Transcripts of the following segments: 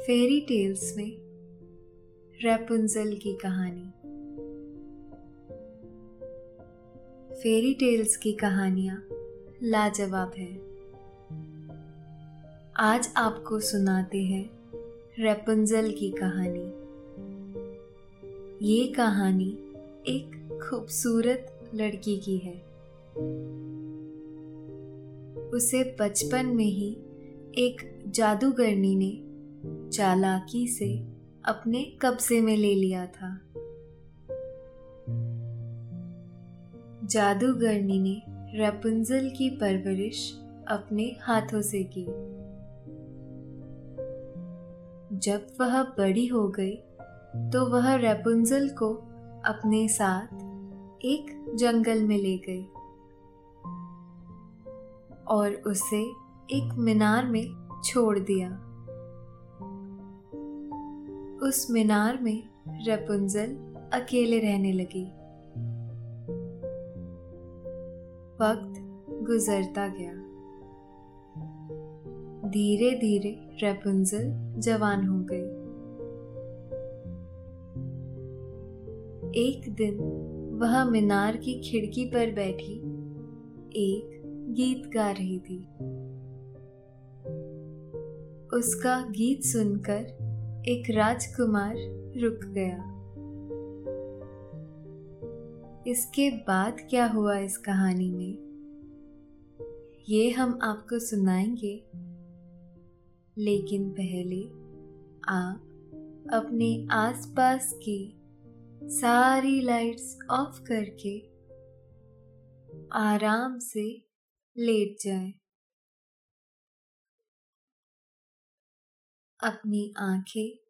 Fairy tales में Rapunzel की कहानी। फेरी टेल्स की कहानियाँ लाजवाब है। आज आपको सुनाते हैं रेपुंजल की कहानी। ये कहानी एक खूबसूरत लड़की की है। उसे बचपन में ही एक जादूगरनी ने चालाकी से अपने कब्जे में ले लिया था। जादूगरनी ने रेपुंजल की परवरिश अपने हाथों से की। जब वह बड़ी हो गई तो वह रेपुंजल को अपने साथ एक जंगल में ले गई और उसे एक मीनार में छोड़ दिया। उस मीनार में रपुंजल अकेले रहने लगी। वक्त गुजरता गया। धीरे धीरे रपुंजल जवान हो गई। एक दिन वह मीनार की खिड़की पर बैठी एक गीत गा रही थी। उसका गीत सुनकर एक राजकुमार रुक गया। इसके बाद क्या हुआ इस कहानी में? ये हम आपको सुनाएँगे। लेकिन पहले आप अपने आसपास की सारी लाइट्स ऑफ़ करके आराम से लेट जाएँ। अपनी आँखें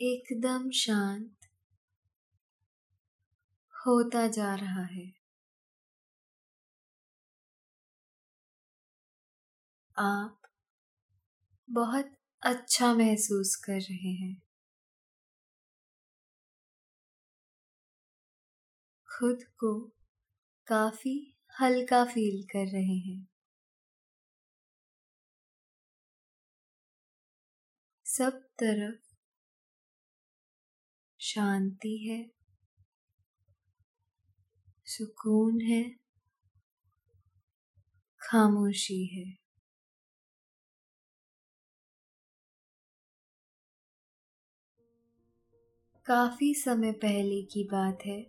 एकदम शांत होता जा रहा है। आप बहुत अच्छा महसूस कर रहे हैं। खुद को काफ़ी हल्का फील कर रहे हैं। सब तरफ़ शांति है, सुकून है, खामोशी है। काफ़ी समय पहले की बात है।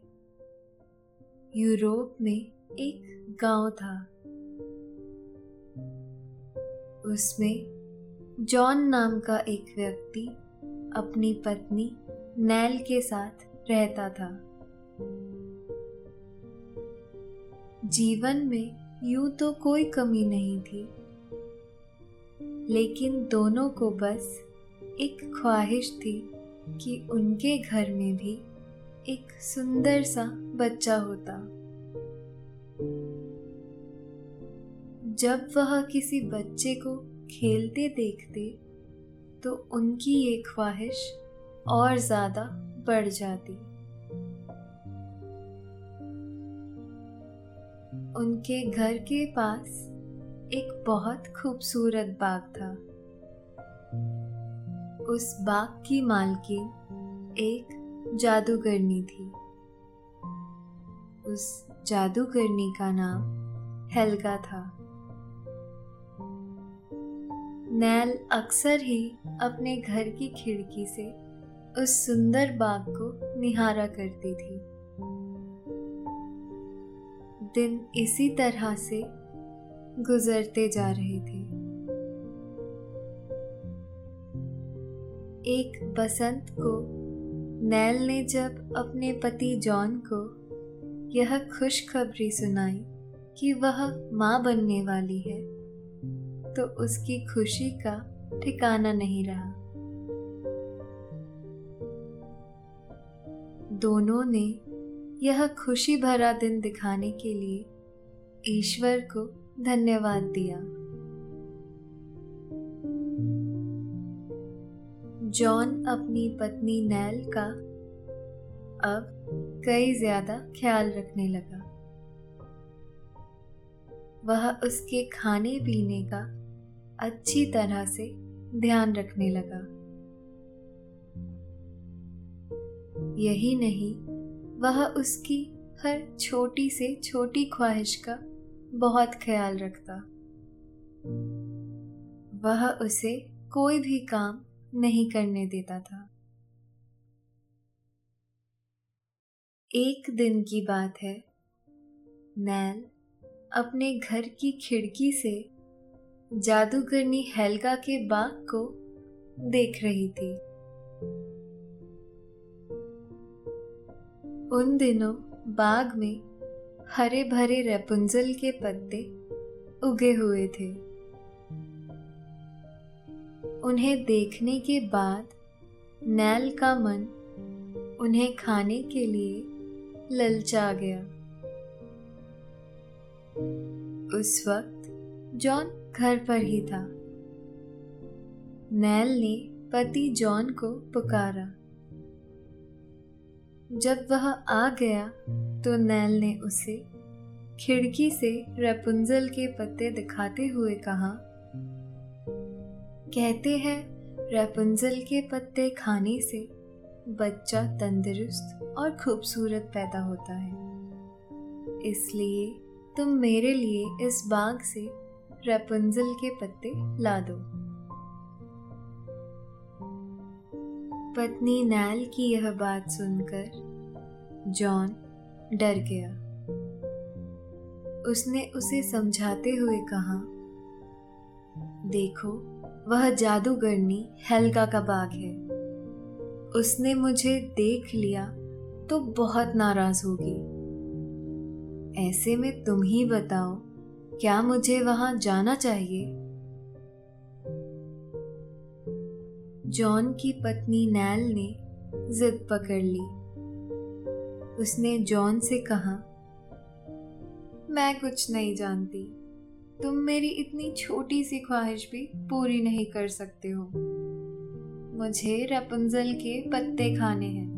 यूरोप में एक गाँव था। उसमें जॉन नाम का एक व्यक्ति, अपनी पत्नी नैल के साथ रहता था। जीवन में यूँ तो कोई कमी नहीं थी, लेकिन दोनों को बस एक ख्वाहिश थी कि उनके घर में भी एक सुंदर सा बच्चा होता। जब वह किसी बच्चे को खेलते देखते तो उनकी ये ख्वाहिश और ज़्यादा बढ़ जाती। उनके घर के पास एक बहुत खूबसूरत बाग था। उस बाग की मालकिन एक जादूगरनी थी। उस जादूगरनी का नाम हेल्गा था। नैल अक्सर ही अपने घर की खिड़की से उस सुंदर बाग को निहारा करती थी। दिन इसी तरह से गुजरते जा रहे थे। एक बसंत को नैल ने जब अपने पति जॉन को यह खुशखबरी सुनाई कि वह माँ बनने वाली है तो उसकी खुशी का ठिकाना नहीं रहा। दोनों ने यह खुशी भरा दिन दिखाने के लिए ईश्वर को धन्यवाद दिया। जॉन अपनी पत्नी नैल का अब कई ज़्यादा ख्याल रखने लगा। वह उसके खाने पीने का अच्छी तरह से ध्यान रखने लगा। यही नहीं, वह उसकी हर छोटी से छोटी ख्वाहिश का बहुत ख्याल रखता। वह उसे कोई भी काम नहीं करने देता था। एक दिन की बात है। नैल अपने घर की खिड़की से जादूगरनी हेल्गा के बाग को देख रही थी। उन दिनों बाग में हरे भरे रेपुंजल के पत्ते उगे हुए थे। उन्हें देखने के बाद नैल का मन उन्हें खाने के लिए ललचा गया। उस वक्त जॉन घर पर ही था। नैल ने पति जॉन को पुकारा। जब वह आ गया तो नैल ने उसे खिड़की से रेपुंजल के पत्ते दिखाते हुए कहा, कहते हैं रेपुंजल के पत्ते खाने से बच्चा तंदुरुस्त और खूबसूरत पैदा होता है। इसलिए तुम मेरे लिए इस बाग से रेपुंजल के पत्ते ला दो। पत्नी नैल की यह बात सुनकर जॉन डर गया। उसने उसे समझाते हुए कहा, देखो, वह जादूगरनी हेल्गा का बाग है। उसने मुझे देख लिया तो बहुत नाराज़ होगी। ऐसे में तुम ही बताओ, क्या मुझे वहाँ जाना चाहिए? जॉन की पत्नी नैल ने जिद पकड़ ली। उसने जॉन से कहा, मैं कुछ नहीं जानती। तुम मेरी इतनी छोटी सी ख्वाहिश भी पूरी नहीं कर सकते हो। मुझे रपुंजल के पत्ते खाने हैं।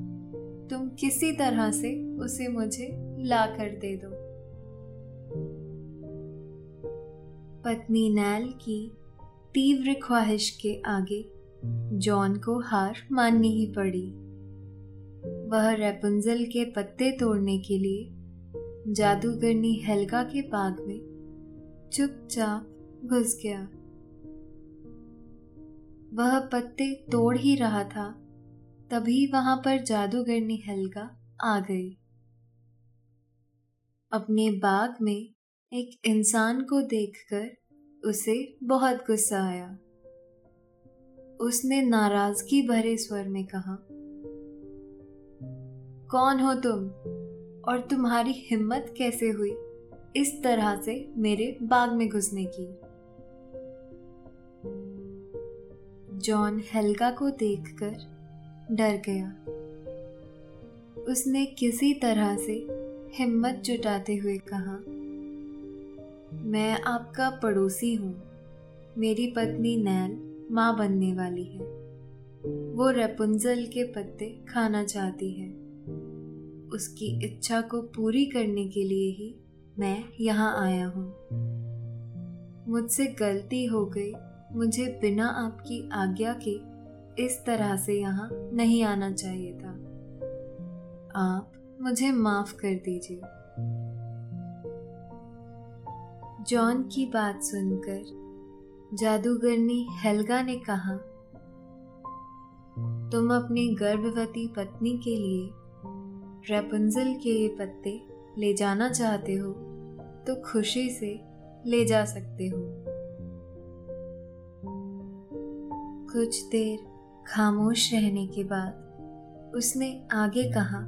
तुम किसी तरह से उसे मुझे ला कर दे दो। पत्नी नैल की तीव्र ख्वाहिश के आगे जॉन को हार माननी ही पड़ी। वह रेपुंजल के पत्ते तोड़ने के लिए जादूगरनी हेल्गा के बाग में चुपचाप घुस गया। वह पत्ते तोड़ ही रहा था, तभी वहाँ पर जादूगरनी हेल्गा आ गई। अपने बाग में एक इंसान को देखकर उसे बहुत गुस्सा आया। उसने नाराज़गी भरे स्वर में कहा, कौन हो तुम और तुम्हारी हिम्मत कैसे हुई इस तरह से मेरे बाग में घुसने की? जॉन हेल्गा को देखकर डर गया। उसने किसी तरह से हिम्मत जुटाते हुए कहा, मैं आपका पड़ोसी हूँ, मेरी पत्नी नैल माँ बनने वाली है। वो रेपुंजल के पत्ते खाना चाहती है। उसकी इच्छा को पूरी करने के लिए ही मैं यहाँ आया हूँ। मुझसे गलती हो गई। मुझे बिना आपकी आज्ञा के इस तरह से यहाँ नहीं आना चाहिए था। आप मुझे माफ़ कर दीजिए। जॉन की बात सुनकर जादूगरनी हेल्गा ने कहा, तुम अपनी गर्भवती पत्नी के लिए रेपुंजल के ये पत्ते ले जाना चाहते हो तो खुशी से ले जा सकते हो। कुछ देर खामोश रहने के बाद उसने आगे कहा,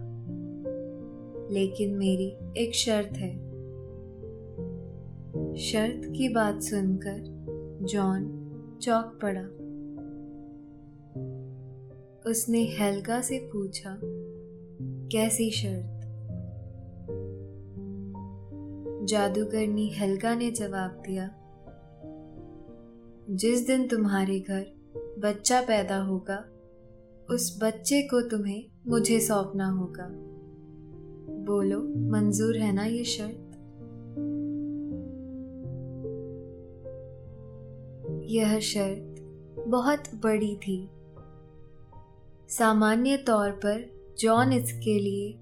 लेकिन मेरी एक शर्त है। शर्त की बात सुनकर जॉन चौक पड़ा। उसने हेल्गा से पूछा, कैसी शर्त? जादूगरनी हेल्गा ने जवाब दिया, जिस दिन तुम्हारे घर बच्चा पैदा होगा, उस बच्चे को तुम्हें मुझे सौंपना होगा। बोलो, मंजूर है ना ये शर्त? यह शर्त बहुत बड़ी थी। सामान्य तौर पर जॉन इसके लिए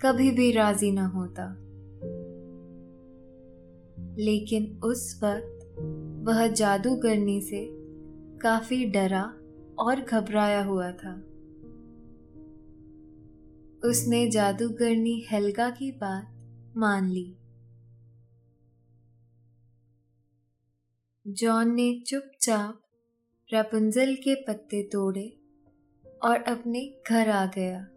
कभी भी राज़ी न होता। लेकिन उस वक्त वह जादू करने से काफ़ी डरा और घबराया हुआ था। उसने जादूगरनी हेल्गा की बात मान ली। जॉन ने चुपचाप रापुंजल के पत्ते तोड़े और अपने घर आ गया।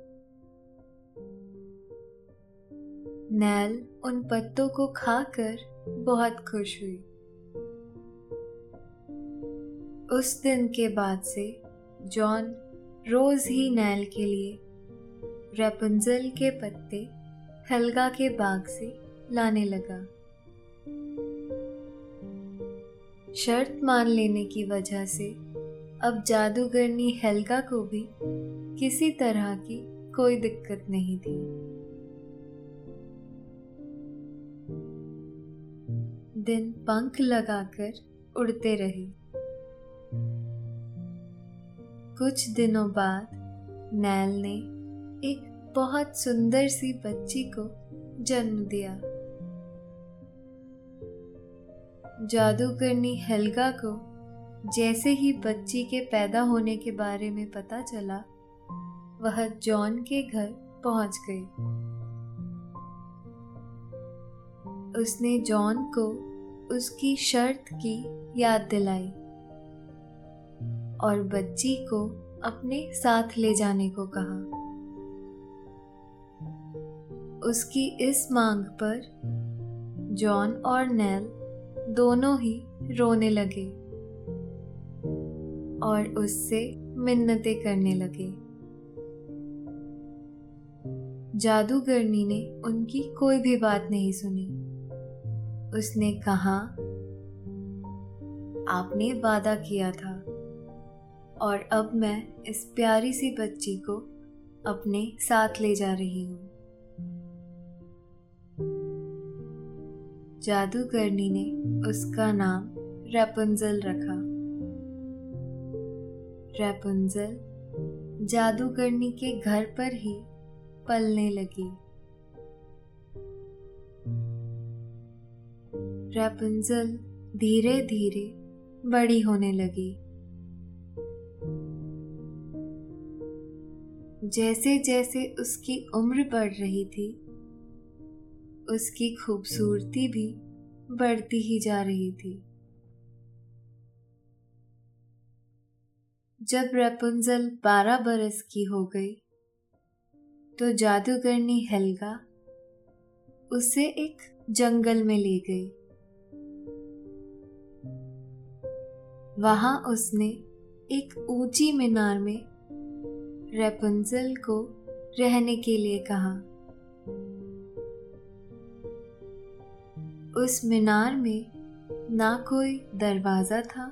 नैल उन पत्तों को खाकर बहुत खुश हुई। उस दिन के बाद से जॉन रोज ही नैल के लिए रेपुंजल के पत्ते हल्गा के बाग से लाने लगा। शर्त मान लेने की वजह से अब जादूगरनी हेल्गा को भी किसी तरह की कोई दिक्कत नहीं थी। दिन पंख लगाकर उड़ते रहे। कुछ दिनों बाद नैल ने एक बहुत सुंदर सी बच्ची को जन्म दिया। जादूगरनी हेल्गा को जैसे ही बच्ची के पैदा होने के बारे में पता चला, वह जॉन के घर पहुँच गई। उसने जॉन को उसकी शर्त की याद दिलाई और बच्ची को अपने साथ ले जाने को कहा। उसकी इस मांग पर जॉन और नेल दोनों ही रोने लगे और उससे मिन्नतें करने लगे। जादूगरनी ने उनकी कोई भी बात नहीं सुनी। उसने कहा, आपने वादा किया था और अब मैं इस प्यारी सी बच्ची को अपने साथ ले जा रही हूँ। जादूगरनी ने उसका नाम रेपुंजल रखा। रेपुंजल जादूगरनी के घर पर ही पलने लगी। रेपुंजल धीरे धीरे बड़ी होने लगी। जैसे जैसे उसकी उम्र बढ़ रही थी उसकी खूबसूरती भी बढ़ती ही जा रही थी। जब रेपुंजल बारह बरस की हो गई तो जादूगरनी हेल्गा उसे एक जंगल में ले गई। वहाँ उसने एक ऊँची मीनार में रेपुंजल को रहने के लिए कहा। उस मीनार में ना कोई दरवाज़ा था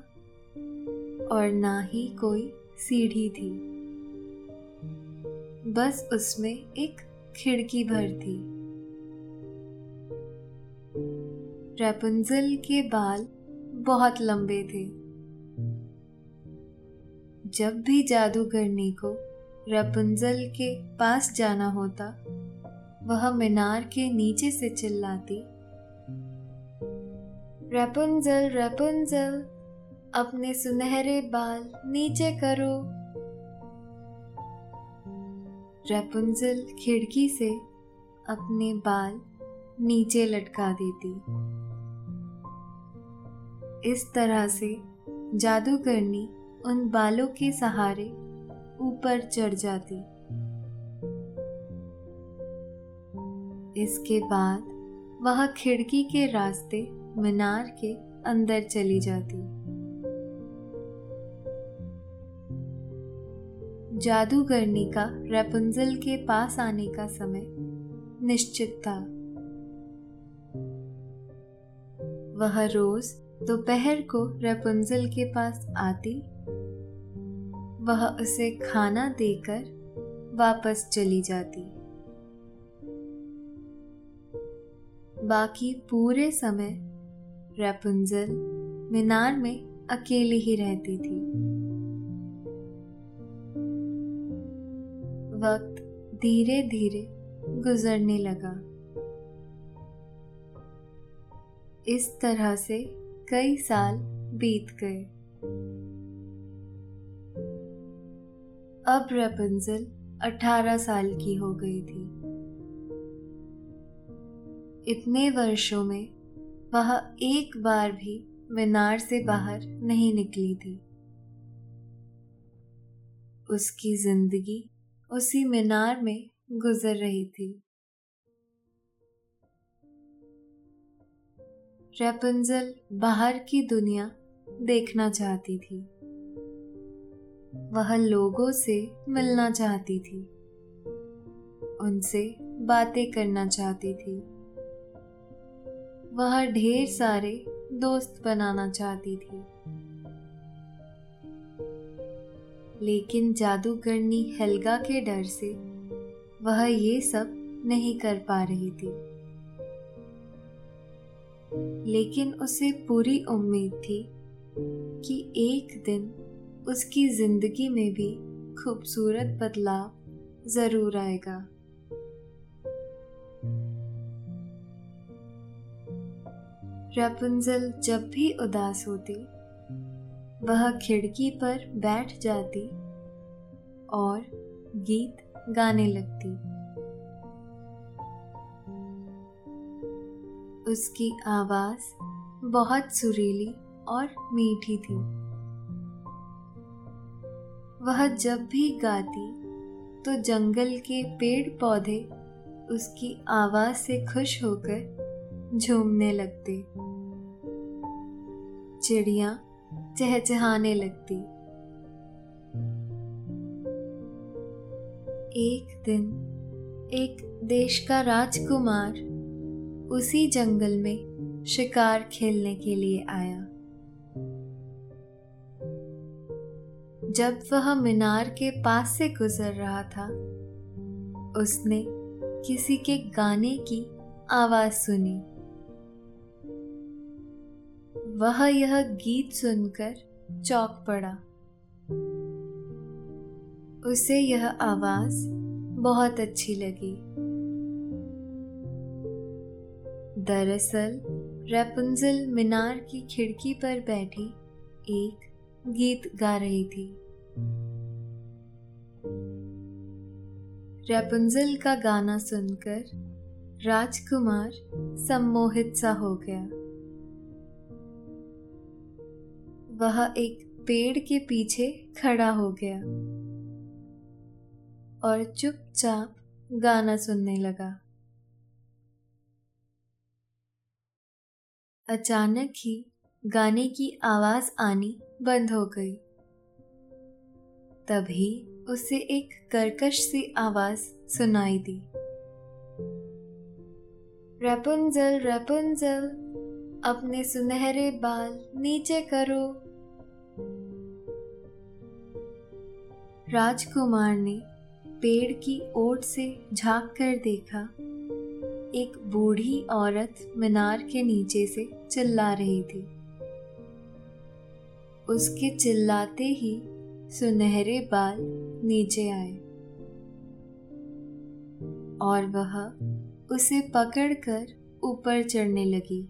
और ना ही कोई सीढ़ी थी। बस उसमें एक खिड़की भर थी। रेपुंजल के बाल बहुत लंबे थे। जब भी जादूगरनी को रेपुंजल के पास जाना होता, वह मीनार के नीचे से चिल्लाती रेपुंजल रेपुंजल, अपने सुनहरे बाल नीचे करो। रेपुंजल खिड़की से अपने बाल नीचे लटका देती। इस तरह से जादूगरनी उन बालों के सहारे ऊपर चढ़ जाती। इसके बाद वह खिड़की के रास्ते मीनार के अंदर चली जाती। जादूगरनी का रेपुंजल के पास आने का समय निश्चित था। वह रोज दोपहर को रेपुंजल के पास आती। वह उसे खाना देकर वापस चली जाती। बाकी पूरे समय रेपुंजल मीनार में अकेली ही रहती थी। वक्त धीरे धीरे गुजरने लगा। इस तरह से कई साल बीत गए। अब रपुंजल अठारह साल की हो गई थी। इतने वर्षों में वह एक बार भी मीनार से बाहर नहीं निकली थी। उसकी ज़िंदगी उसी मीनार में गुजर रही थी। रेपंजल बाहर की दुनिया देखना चाहती थी। वह लोगों से मिलना चाहती थी। उनसे बातें करना चाहती थी। वह ढेर सारे दोस्त बनाना चाहती थी। लेकिन जादूगरनी हेल्गा के डर से वह ये सब नहीं कर पा रही थी। लेकिन उसे पूरी उम्मीद थी कि एक दिन उसकी ज़िंदगी में भी खूबसूरत बदलाव ज़रूर आएगा। रपुंजल जब भी उदास होती, वह खिड़की पर बैठ जाती और गीत गाने लगती। उसकी आवाज़ बहुत सुरीली और मीठी थी। वह जब भी गाती तो जंगल के पेड़ पौधे उसकी आवाज़ से खुश होकर झूमने लगते। चिड़िया चहचहाने लगती। एक दिन एक देश का राजकुमार उसी जंगल में शिकार खेलने के लिए आया। जब वह मीनार के पास से गुजर रहा था, उसने किसी के गाने की आवाज़ सुनी। वह यह गीत सुनकर चौक पड़ा। उसे यह आवाज़ बहुत अच्छी लगी। दरअसल, रेपुंजल मीनार की खिड़की पर बैठी एक गीत गा रही थी। रेपुंजल का गाना सुनकर राजकुमार सम्मोहित सा हो गया। वह एक पेड़ के पीछे खड़ा हो गया और चुपचाप गाना सुनने लगा। अचानक ही गाने की आवाज़ आनी बंद हो गई। तभी उसे एक कर्कश सी आवाज़ सुनाई दी। रेपुंजल रेपुंजल, अपने सुनहरे बाल नीचे करो। राजकुमार ने पेड़ की ओट से झाँक कर देखा। एक बूढ़ी औरत मीनार के नीचे से चिल्ला रही थी। उसके चिल्लाते ही सुनहरे बाल नीचे आए। और वह उसे पकड़कर ऊपर चढ़ने लगी।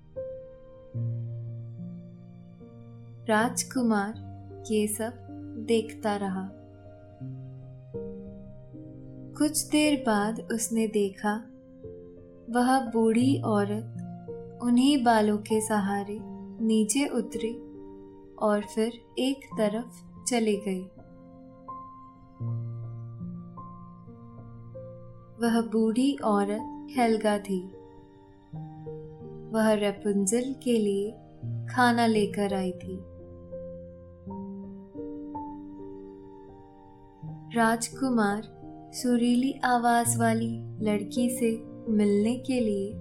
राजकुमार ये सब देखता रहा। कुछ देर बाद उसने देखा, वह बूढ़ी औरत उन्हीं बालों के सहारे नीचे उतरी और फिर एक तरफ़ चली गई। वह बूढ़ी औरत हेल्गा थी। वह रेपुंजल के लिए खाना लेकर आई थी। राजकुमार सुरीली आवाज़ वाली लड़की से मिलने के लिए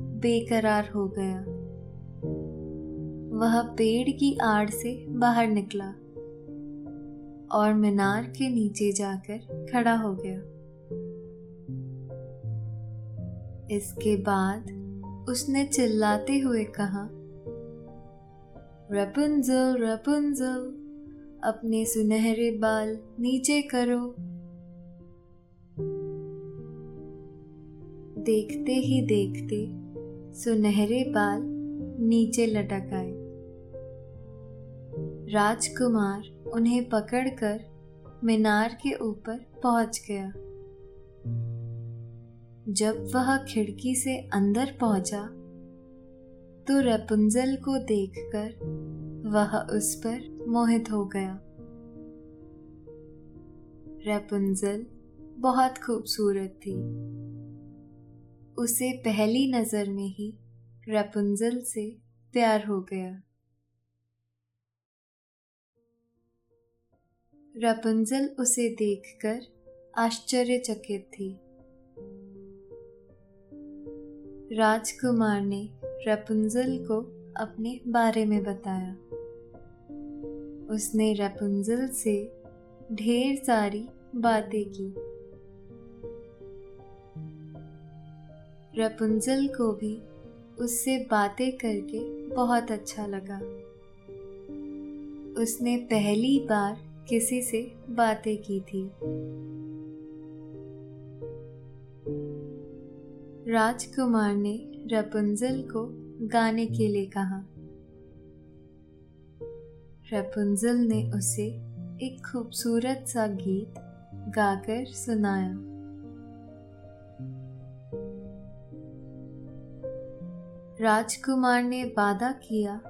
बेकरार हो गया। वह पेड़ की आड़ से बाहर निकला और मीनार के नीचे जाकर खड़ा हो गया। इसके बाद उसने चिल्लाते हुए कहा, रपुंजल रपुंजल, अपने सुनहरे बाल नीचे करो देखते ही देखते सुनहरे बाल नीचे लटक आए। राजकुमार उन्हें पकड़कर मीनार के ऊपर पहुँच गया। जब वह खिड़की से अंदर पहुँचा तो रपुंजल को देखकर वह उस पर मोहित हो गया। रपुंजल बहुत खूबसूरत थी। उसे पहली नज़र में ही रपुंजल से प्यार हो गया। रपुंजल उसे देखकर आश्चर्यचकित थी। राजकुमार ने रपुंजल को अपने बारे में बताया। उसने रपुंजल से ढेर सारी बातें की। रपुंजल को भी उससे बातें करके बहुत अच्छा लगा। उसने पहली बार किसी से बातें की थी। राजकुमार ने रपुंजल को गाने के लिए कहा। रपुंजल ने उसे एक खूबसूरत सा गीत गाकर सुनाया। राजकुमार ने वादा किया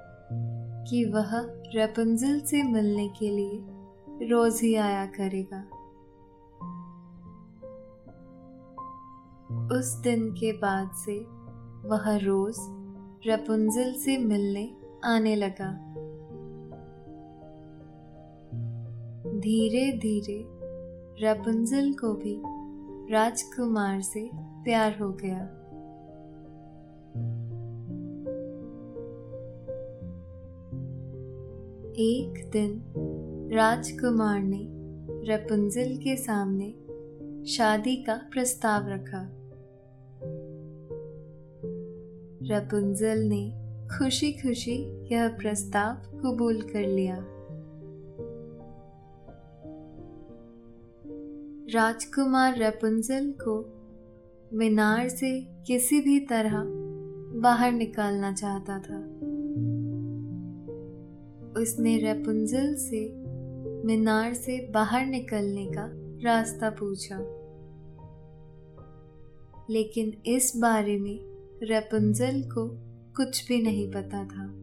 कि वह रपुंजल से मिलने के लिए रोज ही आया करेगा। उस दिन के बाद से वह रोज रपुंजल से मिलने आने लगा। धीरे धीरे रपुंजल को भी राजकुमार से प्यार हो गया। एक दिन राजकुमार ने रपुंजल के सामने शादी का प्रस्ताव रखा। रपुंजल ने खुशी खुशी यह प्रस्ताव कबूल कर लिया। राजकुमार रपुंजल को मीनार से किसी भी तरह बाहर निकालना चाहता था। उसने रेपुंजल से मीनार से बाहर निकलने का रास्ता पूछा। लेकिन इस बारे में रेपुंजल को कुछ भी नहीं पता था।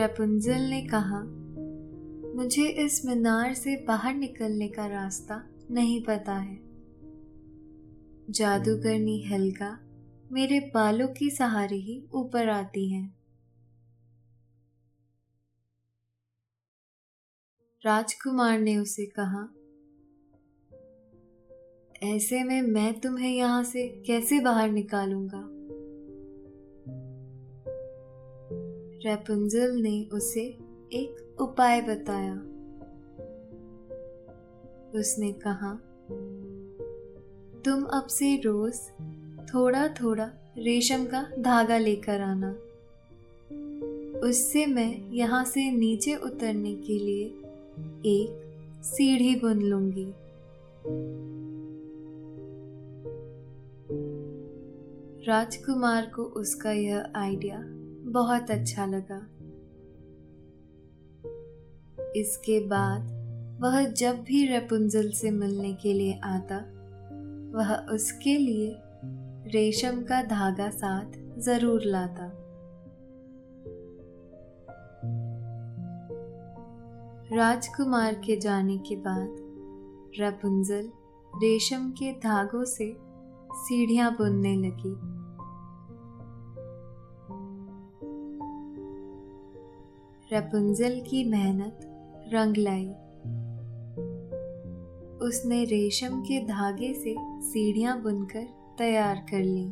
रेपुंजल ने कहा, मुझे इस मीनार से बाहर निकलने का रास्ता नहीं पता है। जादूगरनी हेल्गा मेरे बालों के सहारे ही ऊपर आती हैं। राजकुमार ने उसे कहा, ऐसे में मैं तुम्हें यहाँ से कैसे बाहर निकालूँगा? रेपुंजल ने उसे एक उपाय बताया। उसने कहा, तुम अब से रोज थोड़ा थोड़ा रेशम का धागा लेकर आना। उससे मैं यहाँ से नीचे उतरने के लिए एक सीढ़ी बुन लूँगी। राजकुमार को उसका यह आइडिया बहुत अच्छा लगा। इसके बाद वह जब भी रेपुंजल से मिलने के लिए आता, वह उसके लिए रेशम का धागा साथ ज़रूर लाता। राजकुमार के जाने के बाद रपुंजल रेशम के धागों से सीढ़ियाँ बुनने लगी। रपुंजल की मेहनत रंग लाई। उसने रेशम के धागे से सीढ़ियाँ बुनकर तैयार कर ली।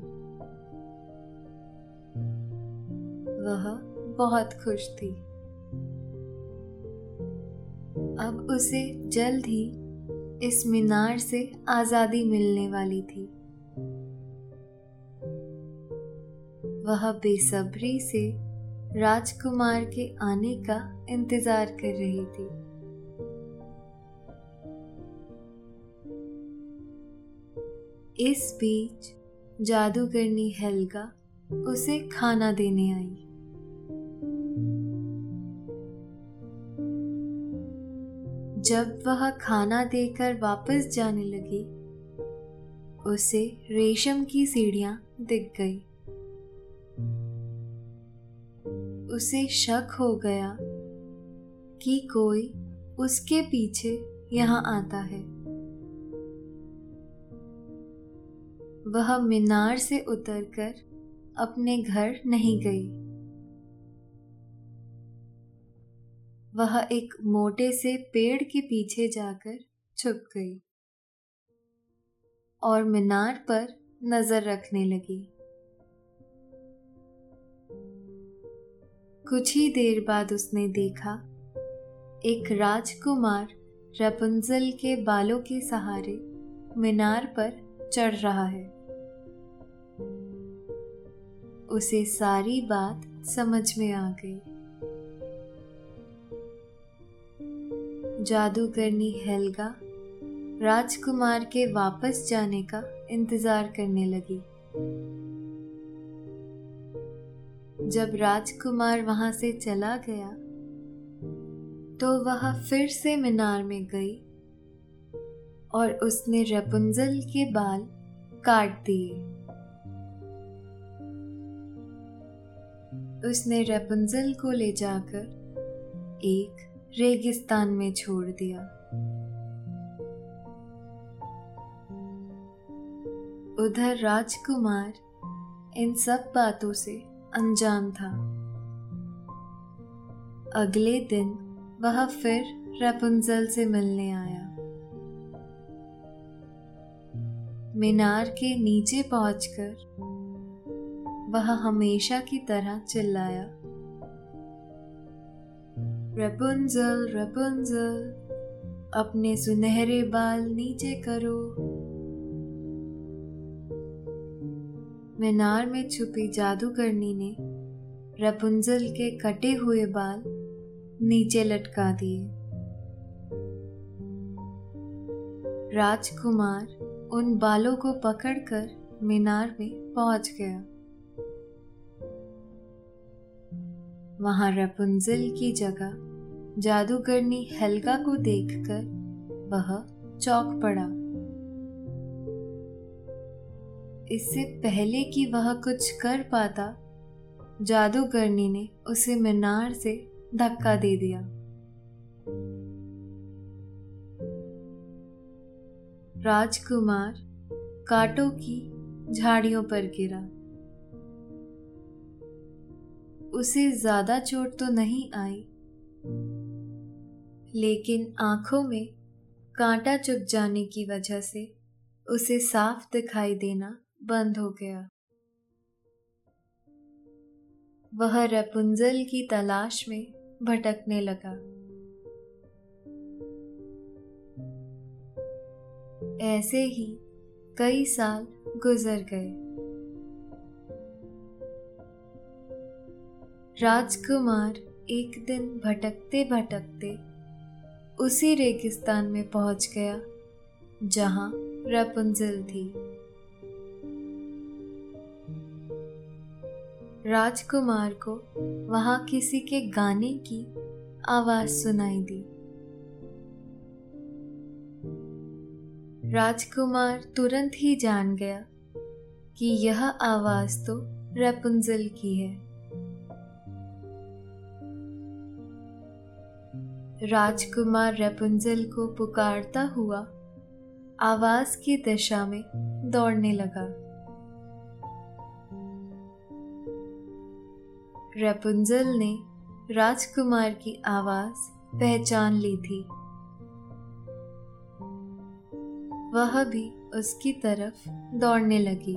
वह बहुत खुश थी। अब उसे जल्द ही इस मीनार से आज़ादी मिलने वाली थी। वह बेसब्री से राजकुमार के आने का इंतज़ार कर रही थी। इस बीच जादूगरनी हेल्गा उसे खाना देने आई। जब वह खाना देकर वापस जाने लगी, उसे रेशम की सीढ़ियाँ दिख गई। उसे शक हो गया कि कोई उसके पीछे यहाँ आता है। वह मीनार से उतरकर अपने घर नहीं गई। वह एक मोटे से पेड़ के पीछे जाकर छुप गई और मीनार पर नज़र रखने लगी। कुछ ही देर बाद उसने देखा, एक राजकुमार रपुंजल के बालों के सहारे मीनार पर चढ़ रहा है। उसे सारी बात समझ में आ गई। जादूगरनी हेल्गा राजकुमार के वापस जाने का इंतज़ार करने लगी। जब राजकुमार वहाँ से चला गया तो वह फिर से मीनार में गई और उसने रपुंजल के बाल काट दिए। उसने रपुंजल को ले जाकर एक रेगिस्तान में छोड़ दिया। उधर राजकुमार इन सब बातों से अनजान था। अगले दिन वह फिर रपुंजल से मिलने आया। मीनार के नीचे पहुंचकर वह हमेशा की तरह चिल्लाया। रपुंजल रपुंजल, अपने सुनहरे बाल नीचे करो। मीनार में छुपी जादूगरनी ने रपुंजल के कटे हुए बाल नीचे लटका दिए। राजकुमार उन बालों को पकड़कर मीनार में पहुँच गया। वहाँ रपुंजल की जगह जादूगरनी हेल्गा को देखकर वह चौक पड़ा। इससे पहले कि वह कुछ कर पाता, जादूगरनी ने उसे मीनार से धक्का दे दिया। राजकुमार कांटों की झाड़ियों पर गिरा। उसे ज़्यादा चोट तो नहीं आई। लेकिन आँखों में कांटा चुप जाने की वजह से उसे साफ़ दिखाई देना बंद हो गया। वह रपुंजल की तलाश में भटकने लगा। ऐसे ही कई साल गुजर गए। राजकुमार एक दिन भटकते भटकते उसी रेगिस्तान में पहुँच गया, जहाँ रपुंजल थी। राजकुमार को वहाँ किसी के गाने की आवाज़ सुनाई दी। राजकुमार तुरंत ही जान गया कि यह आवाज़ तो रेपुंजल की है। राजकुमार रेपुंजल को पुकारता हुआ आवाज़ की दिशा में दौड़ने लगा। रेपुंजल ने राजकुमार की आवाज़ पहचान ली थी। वह भी उसकी तरफ़ दौड़ने लगी।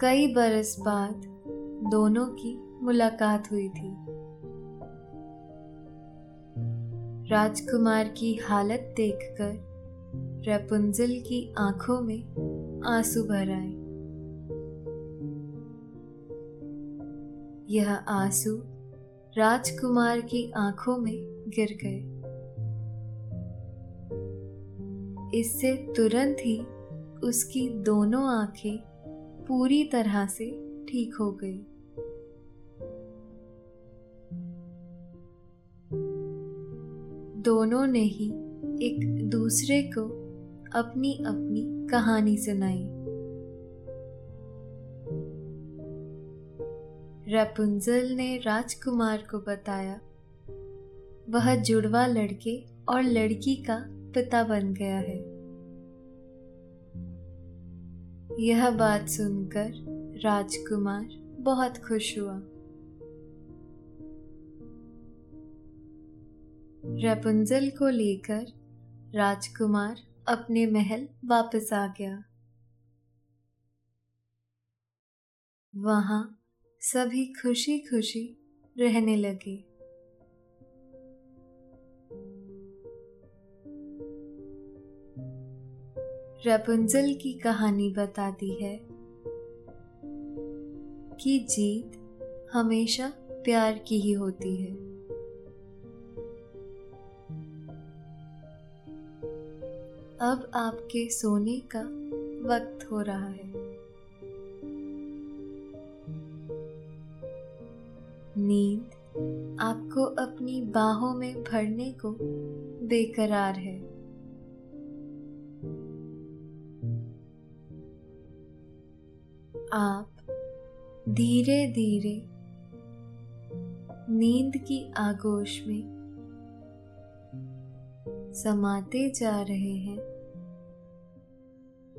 कई बरस बाद दोनों की मुलाकात हुई थी। राजकुमार की हालत देखकर रेपुंजल की आँखों में आँसू भर आए। यह आँसू राजकुमार की आँखों में गिर गए। इससे तुरंत ही उसकी दोनों आँखें पूरी तरह से ठीक हो गई। दोनों ने ही एक दूसरे को अपनी अपनी कहानी सुनाई। रेपुंजल ने राजकुमार को बताया, वह जुड़वा लड़के और लड़की का पिता बन गया है। यह बात सुनकर राजकुमार बहुत खुश हुआ। रेपुंजल को लेकर राजकुमार अपने महल वापस आ गया। वहाँ सभी खुशी खुशी रहने लगे। रपुंजल की कहानी बताती है कि जीत हमेशा प्यार की ही होती है। अब आपके सोने का वक्त हो रहा है। नींद आपको अपनी बाहों में भरने को बेकरार है। आप धीरे धीरे नींद की आगोश में समाते जा रहे हैं।